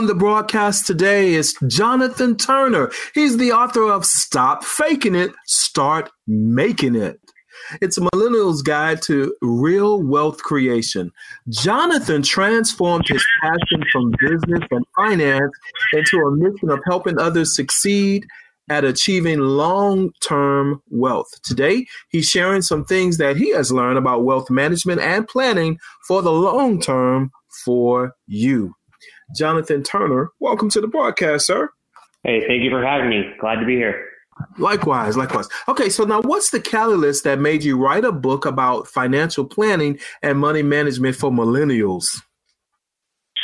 On the broadcast today is Jonathan Turner. He's the author of Stop Faking It, Start Making It. It's a millennial's guide to real wealth creation. Jonathan transformed his passion from business and finance into a mission of helping others succeed at achieving long term wealth. Today, he's sharing some things that he has learned about wealth management and planning for the long term for you. Jonathan Turner, welcome to the broadcast, sir. Hey, thank you for having me. Glad to be here. Likewise, likewise. Okay, so now what's the catalyst that made you write a book about financial planning and money management for millennials?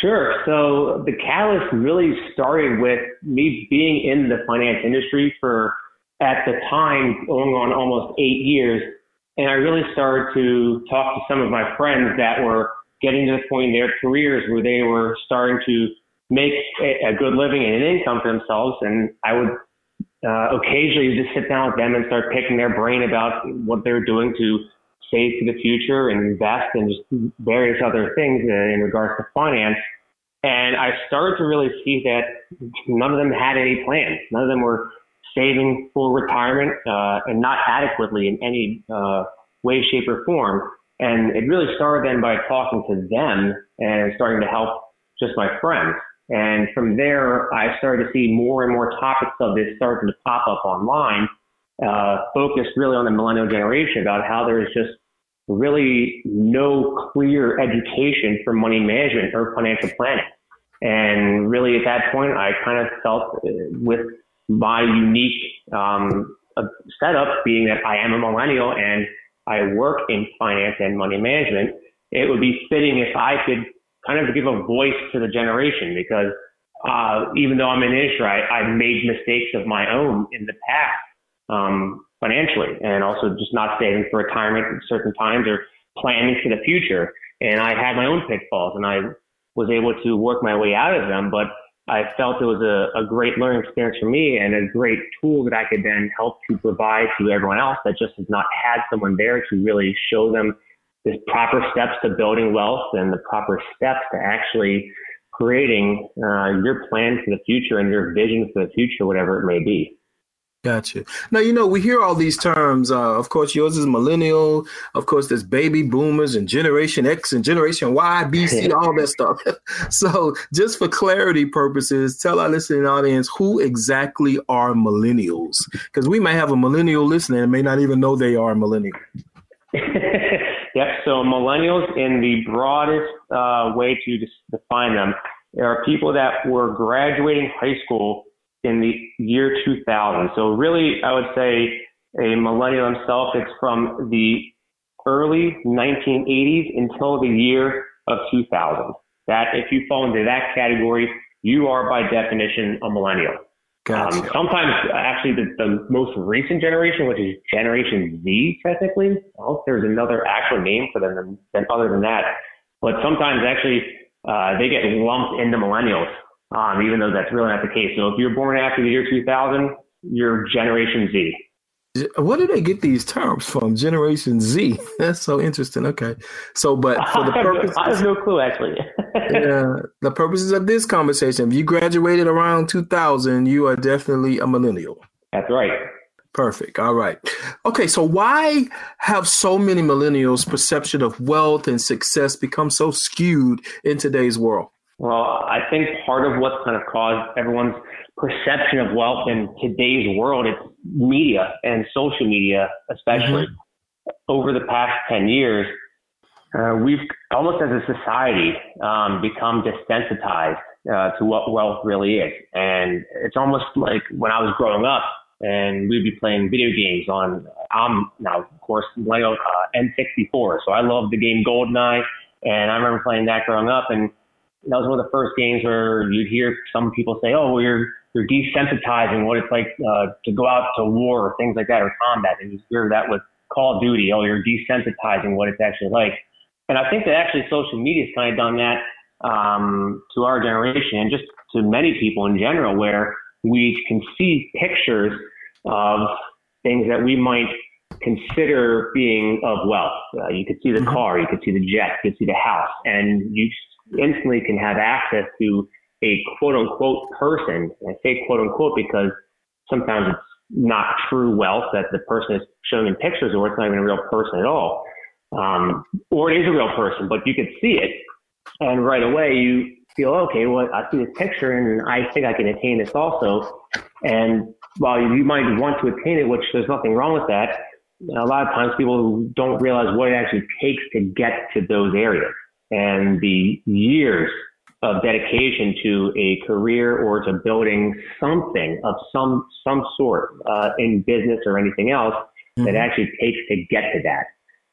Sure. So the catalyst really started with me being in the finance industry for, at the time, going on almost eight years. And I really started to talk to some of my friends that were getting to the point in their careers where they were starting to make a, a good living and an income for themselves. And I would uh, occasionally just sit down with them and start picking their brain about what they're doing to save for the future and invest and just various other things uh, in regards to finance. And I started to really see that none of them had any plans. None of them were saving for retirement uh, and not adequately in any uh, way, shape, or form. And it really started then by talking to them and starting to help just my friends. And from there, I started to see more and more topics of this starting to pop up online, uh, focused really on the millennial generation about how there's just really no clear education for money management or financial planning. And really at that point, I kind of felt uh, with my unique um, uh, setup being that I am a millennial and I work in finance and money management, it would be fitting if I could kind of give a voice to the generation because uh, even though I'm an industry, I, I've made mistakes of my own in the past um, financially and also just not saving for retirement at certain times or planning for the future. And I had my own pitfalls and I was able to work my way out of them, but I felt it was a, a great learning experience for me and a great tool that I could then help to provide to everyone else that just has not had someone there to really show them the proper steps to building wealth and the proper steps to actually creating uh, your plan for the future and your vision for the future, whatever it may be. Gotcha. Now, you know, we hear all these terms. Uh, of course, yours is millennial. Of course, there's baby boomers and Generation X and Generation Y, B, C, all that stuff. so, just for clarity purposes, tell our listening audience who exactly are millennials? Because we may have a millennial listening and may not even know they are a millennial. yep. So, millennials, in the broadest uh, way to define them, are people that were graduating high school in the year 2000. So really, I would say a millennial himself, it's from the early 1980s until the year of 2000. That if you fall into that category, you are by definition a millennial. Gotcha. Um, sometimes, actually, the, the most recent generation, which is Generation Z, technically, I hope there's another actual name for them than, than other than that. But sometimes, actually, uh, they get lumped into millennials um, even though that's really not the case. So if you're born after the year 2000, you're Generation Z. Where do they get these terms from? Generation Z. That's so interesting. Okay, so but for the purpose, I have no clue actually. yeah, the purposes of this conversation, if you graduated around 2000, you are definitely a millennial. That's right. Perfect. All right. Okay, so why have so many millennials' perception of wealth and success become so skewed in today's world? Well, I think part of what's kind of caused everyone's perception of wealth in today's world is media and social media, especially mm-hmm. over the past 10 years. Uh, we've almost as a society um, become desensitized uh, to what wealth really is. And it's almost like when I was growing up and we'd be playing video games on, I'm now, of course, Lego uh, N64. So I love the game GoldenEye. And I remember playing that growing up. And that was one of the first games where you'd hear some people say, "Oh, well, you're you're desensitizing what it's like uh, to go out to war or things like that or combat." And you hear that with Call of Duty. Oh, you're desensitizing what it's actually like. And I think that actually social media has kind of done that um, to our generation and just to many people in general, where we can see pictures of things that we might consider being of wealth. Uh, you could see the mm-hmm. car, you could see the jet, you could see the house, and you instantly can have access to a quote unquote person. And I say quote unquote because sometimes it's not true wealth that the person is showing in pictures, or it's not even a real person at all. Um, or it is a real person, but you could see it, and right away you feel, okay, well, I see this picture, and I think I can attain this also. And while you might want to attain it, which there's nothing wrong with that, a lot of times people don't realize what it actually takes to get to those areas and the years of dedication to a career or to building something of some some sort uh, in business or anything else mm-hmm. that actually takes to get to that.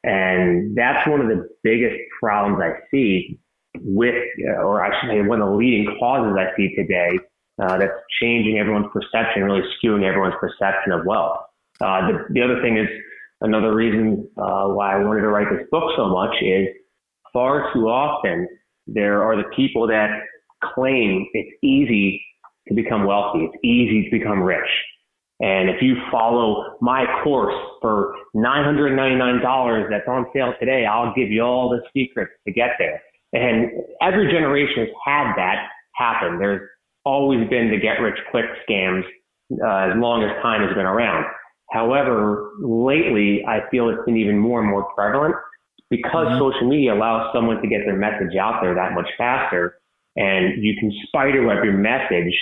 And that's one of the biggest problems I see with, uh, or I should say, one of the leading causes I see today uh, that's changing everyone's perception, really skewing everyone's perception of wealth. Uh, the, the other thing is another reason uh, why I wanted to write this book so much is far too often there are the people that claim it's easy to become wealthy. It's easy to become rich. And if you follow my course for $999 that's on sale today, I'll give you all the secrets to get there. And every generation has had that happen. There's always been the get rich quick scams uh, as long as time has been around. However, lately I feel it's been even more and more prevalent because mm-hmm. social media allows someone to get their message out there that much faster and you can spiderweb your message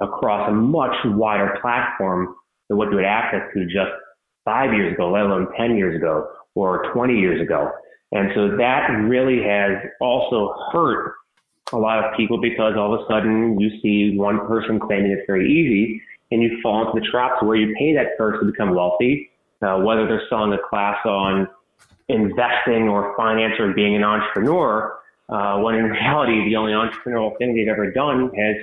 across a much wider platform than what you had access to just five years ago, let alone 10 years ago or 20 years ago. And so that really has also hurt a lot of people because all of a sudden you see one person claiming it's very easy and you fall into the traps where you pay that person to become wealthy, uh, whether they're selling a class on investing or finance or being an entrepreneur, uh, when in reality, the only entrepreneurial thing they've ever done has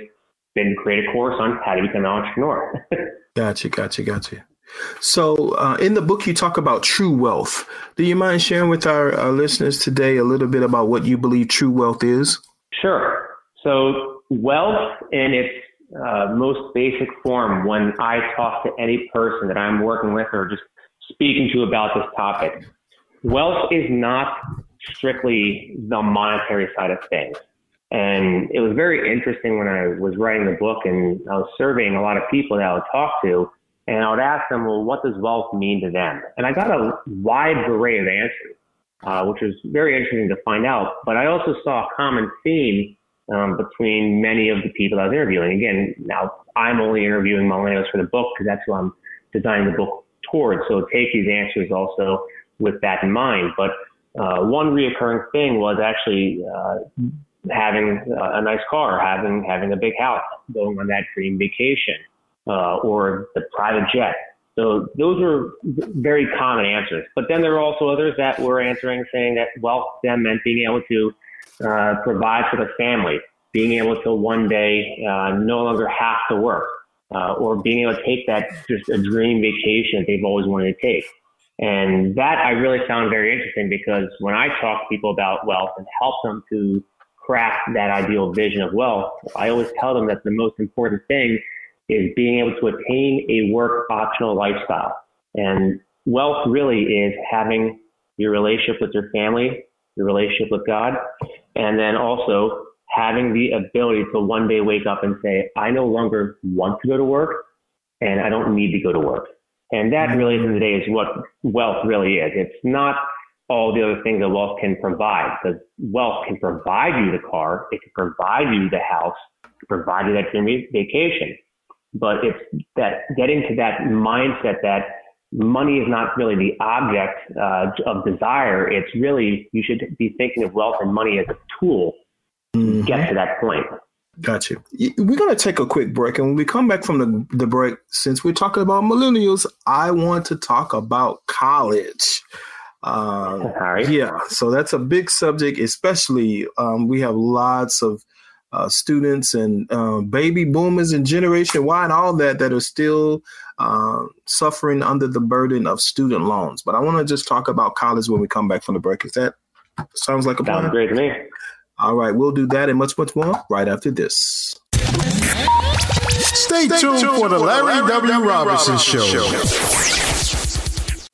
been create a course on how to become an entrepreneur. gotcha, gotcha, gotcha. So, uh, in the book, you talk about true wealth. Do you mind sharing with our, our listeners today a little bit about what you believe true wealth is? Sure. So, wealth in its uh, most basic form, when I talk to any person that I'm working with or just speaking to about this topic, wealth is not strictly the monetary side of things. And it was very interesting when I was writing the book and I was surveying a lot of people that I would talk to, and I would ask them, well, what does wealth mean to them? And I got a wide array of answers, uh, which was very interesting to find out. But I also saw a common theme um, between many of the people I was interviewing. Again, now I'm only interviewing millennials for the book because that's who I'm designing the book towards. So take these answers also with that in mind. But uh, one reoccurring thing was actually uh, having a nice car, having having a big house, going on that dream vacation, uh, or the private jet. So those are very common answers. But then there are also others that were answering saying that wealth them meant being able to uh, provide for the family, being able to one day uh, no longer have to work, uh, or being able to take that just a dream vacation that they've always wanted to take. And that I really found very interesting because when I talk to people about wealth and help them to craft that ideal vision of wealth, I always tell them that the most important thing is being able to attain a work optional lifestyle. And wealth really is having your relationship with your family, your relationship with God, and then also having the ability to one day wake up and say, I no longer want to go to work and I don't need to go to work. And that really, at the end of the day, is what wealth really is. It's not all the other things that wealth can provide. Because wealth can provide you the car, it can provide you the house, provide you that dream vacation. But it's that getting to that mindset that money is not really the object uh, of desire. It's really you should be thinking of wealth and money as a tool mm-hmm. to get to that point. Got you. We're going to take a quick break. And when we come back from the, the break, since we're talking about millennials, I want to talk about college. Uh, Yeah. So that's a big subject, especially um, we have lots of uh, students and uh, baby boomers and Generation Y and all that that are still uh, suffering under the burden of student loans. But I want to just talk about college when we come back from the break. Is that sounds like a plan? Great to me. All right, we'll do that and much, much more right after this. Stay, Stay tuned, tuned, for the Larry, Larry W. w. Robinson, Robinson Show. Show.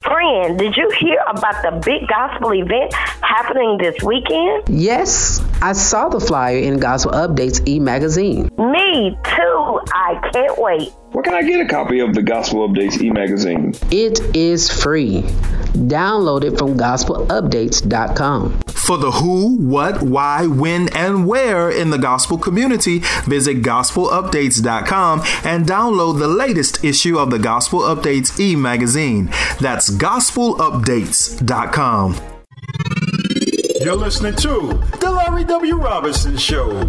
Friend, did you hear about the big gospel event happening this weekend? Yes, I saw the flyer in Gospel Updates e magazine. Me too. I can't wait. Where can I get a copy of the Gospel Updates e magazine? It is free. Download it from gospelupdates.com. For the who, what, why, when, and where in the gospel community, visit gospelupdates.com and download the latest issue of the Gospel Updates e magazine. That's gospelupdates.com. You're listening to The Larry W. Robinson Show.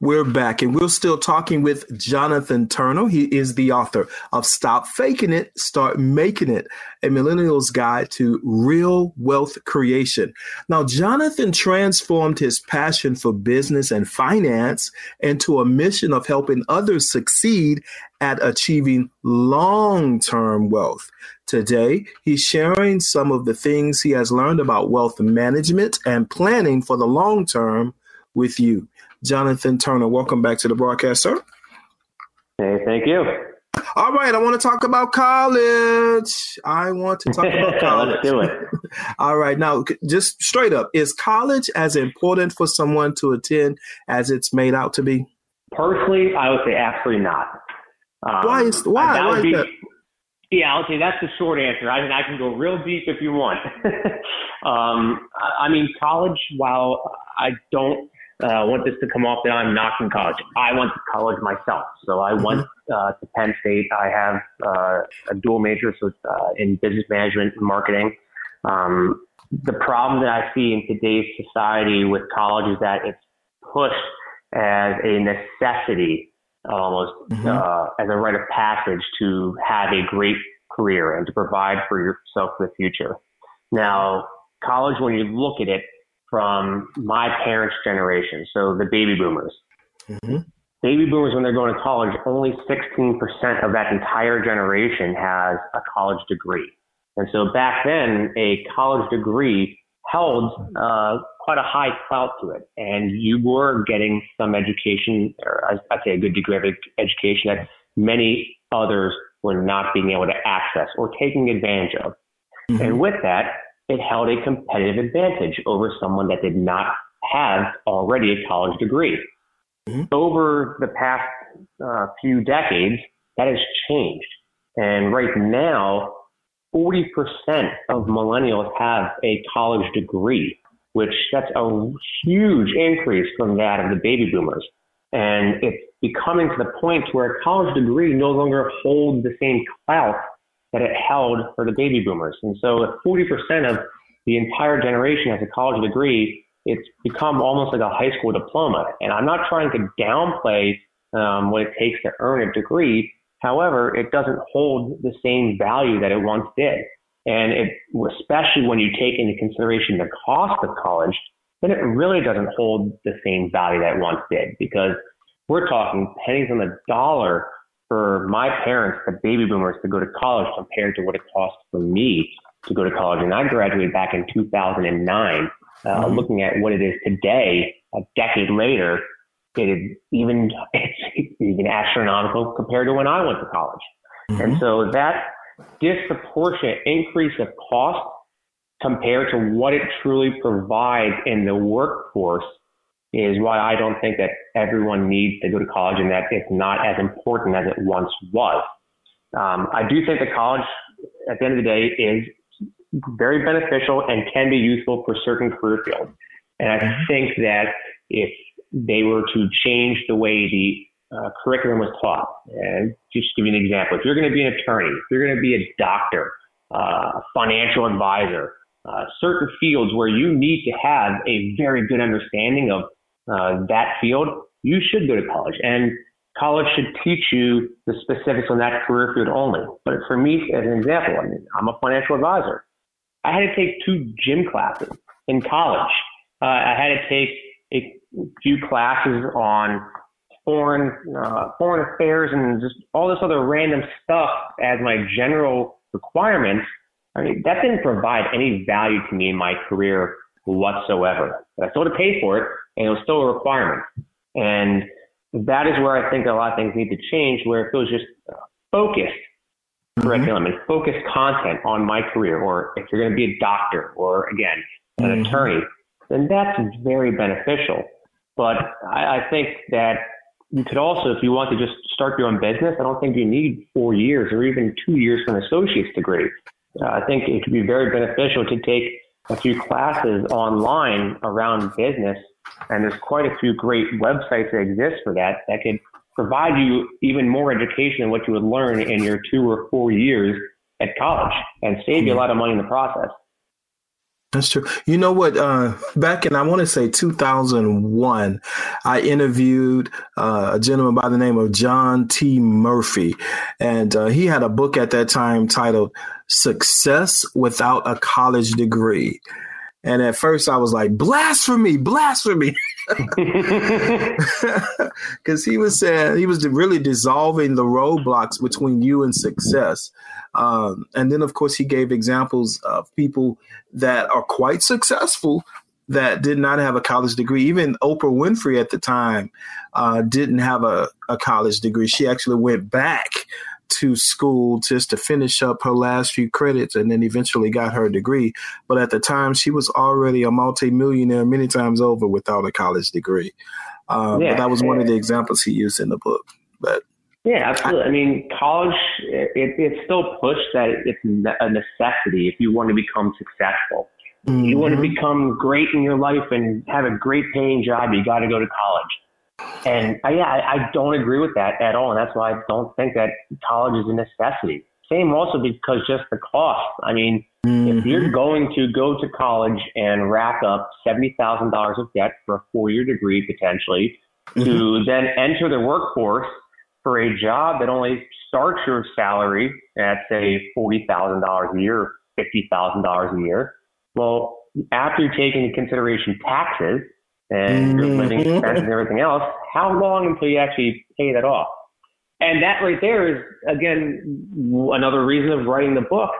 We're back and we're still talking with Jonathan Turner. He is the author of Stop Faking It, Start Making It, a millennial's guide to real wealth creation. Now, Jonathan transformed his passion for business and finance into a mission of helping others succeed at achieving long term wealth. Today, he's sharing some of the things he has learned about wealth management and planning for the long term with you. Jonathan Turner. Welcome back to the broadcast, sir. Hey, thank you. All right, I want to talk about college. I want to talk about college. Let's do it. All right, now just straight up, is college as important for someone to attend as it's made out to be? Personally, I would say absolutely not. Um, why is why? why be, that? Yeah, I'll say that's the short answer. I mean, I can go real deep if you want. um, I mean, college. While I don't uh, want this to come off that I'm not in college. I went to college myself. So I mm-hmm. went uh, to Penn State. I have uh, a dual major so uh, in business management and marketing. Um, the problem that I see in today's society with college is that it's pushed as a necessity, almost mm-hmm. uh, as a rite of passage to have a great career and to provide for yourself for the future. Now, college, when you look at it, from my parents' generation, so the baby boomers. Mm-hmm. Baby boomers, when they're going to college, only 16% of that entire generation has a college degree. And so back then, a college degree held uh, quite a high clout to it. And you were getting some education, or I'd say a good degree of education that many others were not being able to access or taking advantage of. Mm-hmm. And with that, it held a competitive advantage over someone that did not have already a college degree. Mm-hmm. Over the past uh, few decades, that has changed. And right now, 40% of millennials have a college degree, which that's a huge increase from that of the baby boomers. And it's becoming to the point where a college degree no longer holds the same clout that it held for the baby boomers. And so if 40% of the entire generation has a college degree, it's become almost like a high school diploma. And I'm not trying to downplay um, what it takes to earn a degree. However, it doesn't hold the same value that it once did. And it, especially when you take into consideration the cost of college, then it really doesn't hold the same value that it once did because we're talking pennies on the dollar for my parents, the baby boomers, to go to college compared to what it cost for me to go to college. And I graduated back in 2009. Uh, mm-hmm. Looking at what it is today, a decade later, it is even it's even astronomical compared to when I went to college. Mm-hmm. And so that disproportionate increase of cost compared to what it truly provides in the workforce is why I don't think that everyone needs to go to college and that it's not as important as it once was. Um, I do think that college, at the end of the day, is very beneficial and can be useful for certain career fields. And I mm-hmm. think that if they were to change the way the uh, curriculum was taught, and just to give you an example, if you're going to be an attorney, if you're going to be a doctor, uh, a financial advisor, uh, certain fields where you need to have a very good understanding of uh, that field, you should go to college. And college should teach you the specifics on that career field only. But for me, as an example, I mean, I'm a financial advisor. I had to take two gym classes in college. Uh, I had to take a few classes on foreign uh, foreign affairs and just all this other random stuff as my general requirements, I mean, that didn't provide any value to me in my career whatsoever. But I still had to pay for it, and it was still a requirement. And that is where I think a lot of things need to change, where if it was just focused curriculum and focused content on my career, or if you're going to be a doctor or again an Mhm. attorney, then that's very beneficial. But I, I think that you could also, if you want to just start your own business, I don't think you need four years or even two years for an associate's degree. Uh, I think it could be very beneficial to take a few classes online around business, and there's quite a few great websites that exist for that that could provide you even more education than what you would learn in your two or four years at college and save you a hmm. lot of money in the process. That's true. You know what? Uh, back in, I want to say 2001, I interviewed uh, a gentleman by the name of John T. Murphy. And uh, he had a book at that time titled Success Without a College Degree. And at first I was like, blasphemy, blasphemy. Because he was saying, he was really dissolving the roadblocks between you and success. Um, and then, of course, he gave examples of people that are quite successful that did not have a college degree. Even Oprah Winfrey at the time uh, didn't have a, a college degree. She actually went back to school just to finish up her last few credits and then eventually got her degree. But at the time, she was already a multimillionaire many times over without a college degree. Um, Yeah. but that was one of the examples he used in the book. But Yeah, absolutely. I mean, college, it, it's still pushed that it's a necessity if you want to become successful. You want to Mhm. become great in your life and have a great paying job, you got to go to college. And I, yeah, I, I don't agree with that at all. And that's why I don't think that college is a necessity. Same also because just the cost. I mean, if mm-hmm. you're going to go to college and rack up $70,000 of debt for a four year degree potentially, to mm-hmm. then enter the workforce for a job that only starts your salary at say $40,000 a year or $50,000 a year. Well, after you're taking into consideration taxes and your mm-hmm. living expenses and everything else, how long until you actually pay that off? And that right there is, again, another reason of writing the book.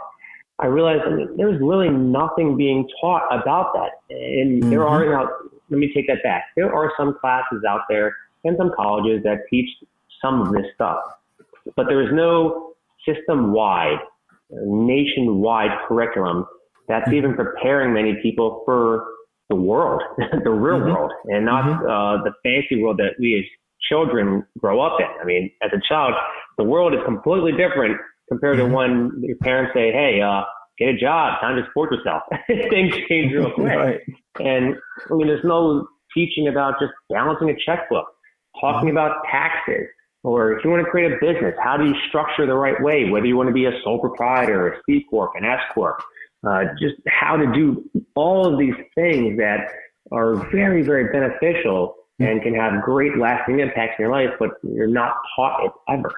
I realized I mean, there's really nothing being taught about that. And there are mm-hmm. now, let me take that back. There are some classes out there and some colleges that teach some of this stuff, but there is no system wide, nationwide curriculum that's mm-hmm. even preparing many people for the world, the real world, and not uh, the fancy world that we as children grow up in. I mean, as a child, the world is completely different compared to when your parents say, "Hey, uh, get a job, time to support yourself." Things change real quick. Right. And I mean, there's no teaching about just balancing a checkbook, talking about taxes, or if you want to create a business, how do you structure the right way? Whether you want to be a sole proprietor, a C corp, an S corp, uh, just how to do all of these things that are very, very beneficial and can have great lasting impacts in your life, but you're not taught it ever.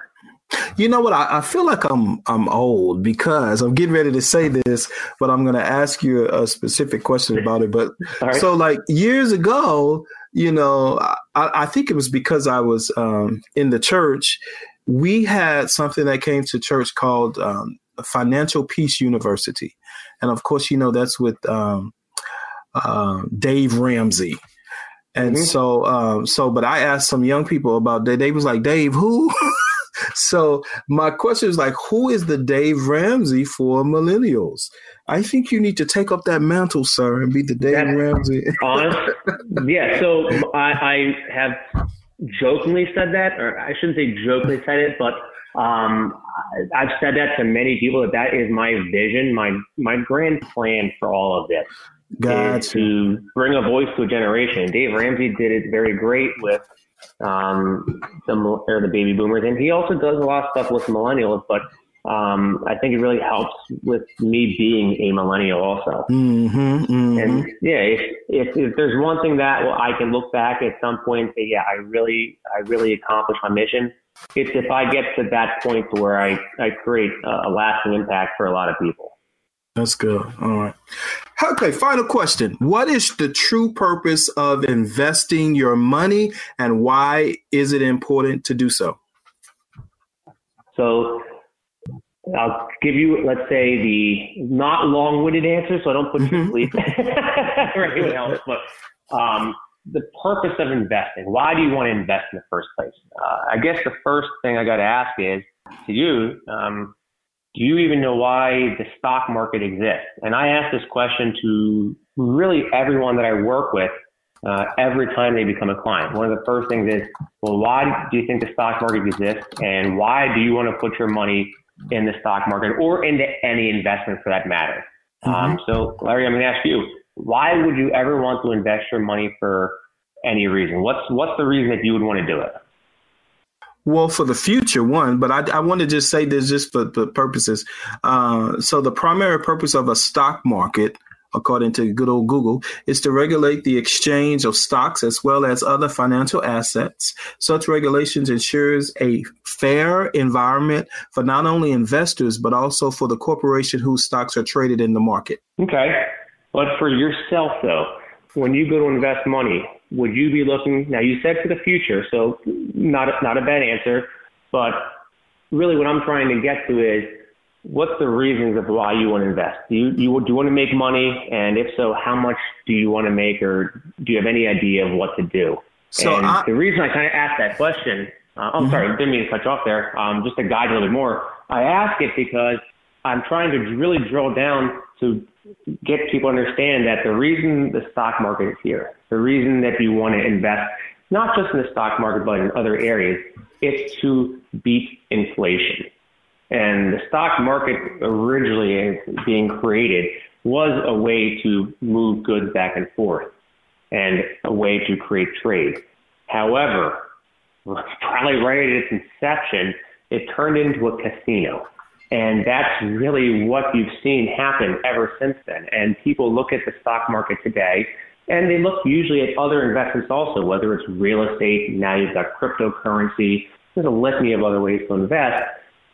You know what? I, I feel like I'm I'm old because I'm getting ready to say this, but I'm going to ask you a, specific question about it. But right. so, like years ago, you know, I, I think it was because I was um, in the church. We had something that came to church called um, Financial Peace University, and of course, you know that's with um, uh, Dave Ramsey. And Mhm. so, um, so, but I asked some young people about that. They was like, Dave, who? so my question is like, who is the Dave Ramsey for millennials? I think you need to take up that mantle, sir, and be the Dave Ramsey. Honest? yeah. So I, I have jokingly said that, or I shouldn't say jokingly said it, but um, I've said that to many people that that is my vision, my my grand plan for all of this is Gotcha. to bring a voice to a generation. Dave Ramsey did it very great with um, the or the baby boomers, and he also does a lot of stuff with millennials. But um, I think it really helps with me being a millennial also. Mm-hmm, mm-hmm. And yeah, if, if if there's one thing that well, I can look back at some point and say, yeah, I really I really accomplished my mission. It's if I get to that point to where I I create a, a lasting impact for a lot of people. That's good. All right. Okay, final question. What is the true purpose of investing your money and why is it important to do so? So I'll give you, let's say, the not long-winded answer, so I don't put you to sleep or anyone else. But um, the purpose of investing. Why do you want to invest in the first place? Uh, I guess the first thing I got to ask is to you. Um, do you even know why the stock market exists? And I ask this question to really everyone that I work with uh, every time they become a client. One of the first things is, well, why do you think the stock market exists? And why do you want to put your money in the stock market or into any investment for that matter? Mm-hmm. Um, so, Larry, I'm going to ask you, why would you ever want to invest your money for any reason? What's, what's the reason that you would want to do it? Well, for the future, one, but I, I want to just say this just for the purposes. Uh, so, the primary purpose of a stock market, according to good old Google, is to regulate the exchange of stocks as well as other financial assets. Such regulations ensures a fair environment for not only investors but also for the corporation whose stocks are traded in the market. Okay, but for yourself though, when you go to invest money, would you be looking now you said for the future so not a, not a bad answer but really what i'm trying to get to is what's the reasons of why you want to invest? Do you, you do you want to make money? And if so how much do you want to make or do you have any idea of what to do? So and I, the reason i kind of asked that question uh, i'm mm-hmm. sorry didn't mean to cut you off there um, just to guide you a little bit more i ask it because i'm trying to really drill down to get people to understand that the reason the stock market is here, the reason that you want to invest, not just in the stock market, but in other areas, is to beat inflation. And the stock market originally being created was a way to move goods back and forth and a way to create trade. However, probably right at its inception, it turned into a casino. And that's really what you've seen happen ever since then. And people look at the stock market today and they look usually at other investments also, whether it's real estate, now you've got cryptocurrency, there's a litany of other ways to invest.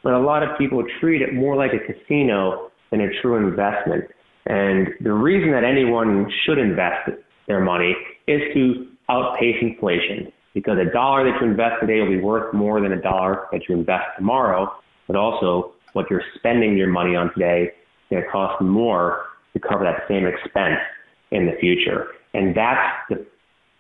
But a lot of people treat it more like a casino than a true investment. And the reason that anyone should invest their money is to outpace inflation because a dollar that you invest today will be worth more than a dollar that you invest tomorrow, but also what you're spending your money on today is going to cost more to cover that same expense in the future. And that's the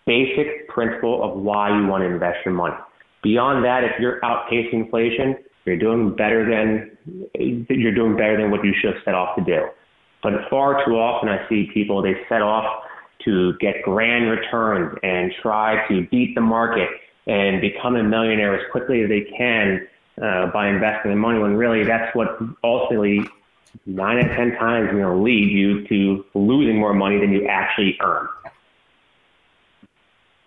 basic principle of why you want to invest your money. Beyond that, if you're outpacing inflation, you're doing better than you're doing better than what you should have set off to do. But far too often, I see people they set off to get grand returns and try to beat the market and become a millionaire as quickly as they can uh, by investing in money when really that's what ultimately nine out of ten times know lead you to losing more money than you actually earn.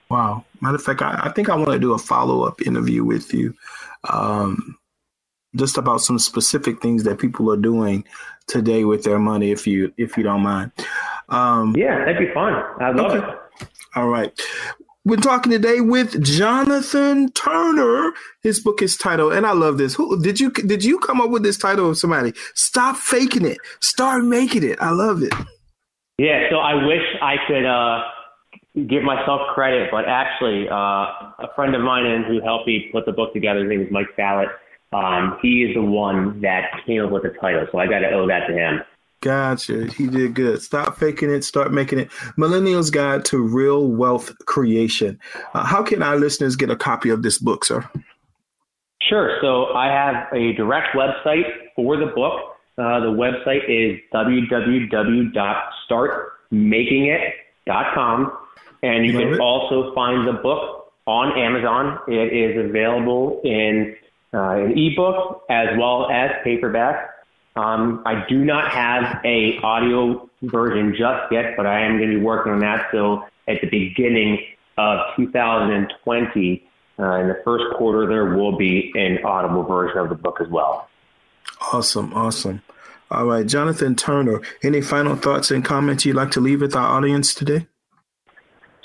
Wow. Matter of fact, I, I think I want to do a follow up interview with you, um, just about some specific things that people are doing today with their money, if you if you don't mind. Um, yeah, that'd be fun. I love okay. it. All right. We're talking today with Jonathan Turner. His book is titled, and I love this. Who did you did you come up with this title of somebody? Stop faking it. Start making it. I love it. Yeah, so I wish I could uh, give myself credit, but actually, uh, a friend of mine and who helped me put the book together, his name is Mike Fallett. Um, he is the one that came up with the title, so I got to owe that to him. Gotcha. He did good. Stop faking it. Start making it. Millennials Guide to Real Wealth Creation. Uh, how can our listeners get a copy of this book, sir? Sure. So I have a direct website for the book. Uh, the website is www.startmakingit.com. And you Love can it. also find the book on Amazon. It is available in uh, an ebook as well as paperback. Um, I do not have a audio version just yet, but I am going to be working on that. So at the beginning of 2020, uh, in the first quarter, there will be an audible version of the book as well. Awesome, awesome. All right, Jonathan Turner, any final thoughts and comments you'd like to leave with our audience today?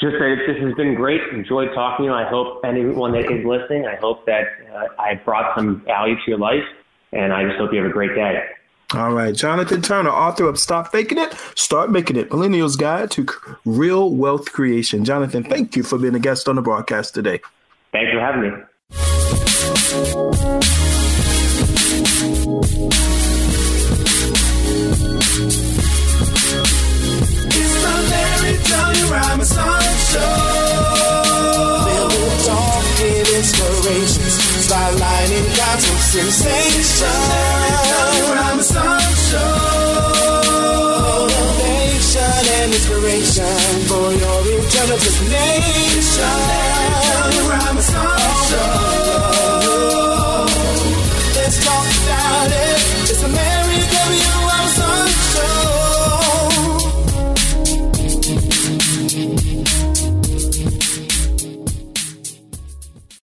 Just that this has been great. Enjoyed talking to you. I hope anyone that is listening, I hope that uh, I brought some value to your life, and I just hope you have a great day. All right, Jonathan Turner, author of Stop Faking It, Start Making It, Millennials Guide to Real Wealth Creation. Jonathan, thank you for being a guest on the broadcast today. Thanks for having me. It's the Larry Johnny Robinson Show. Filled with talk and inspirations, spotlighting gospel sensation. Johnny Robinson Show. Motivation and inspiration for your intelligent nation.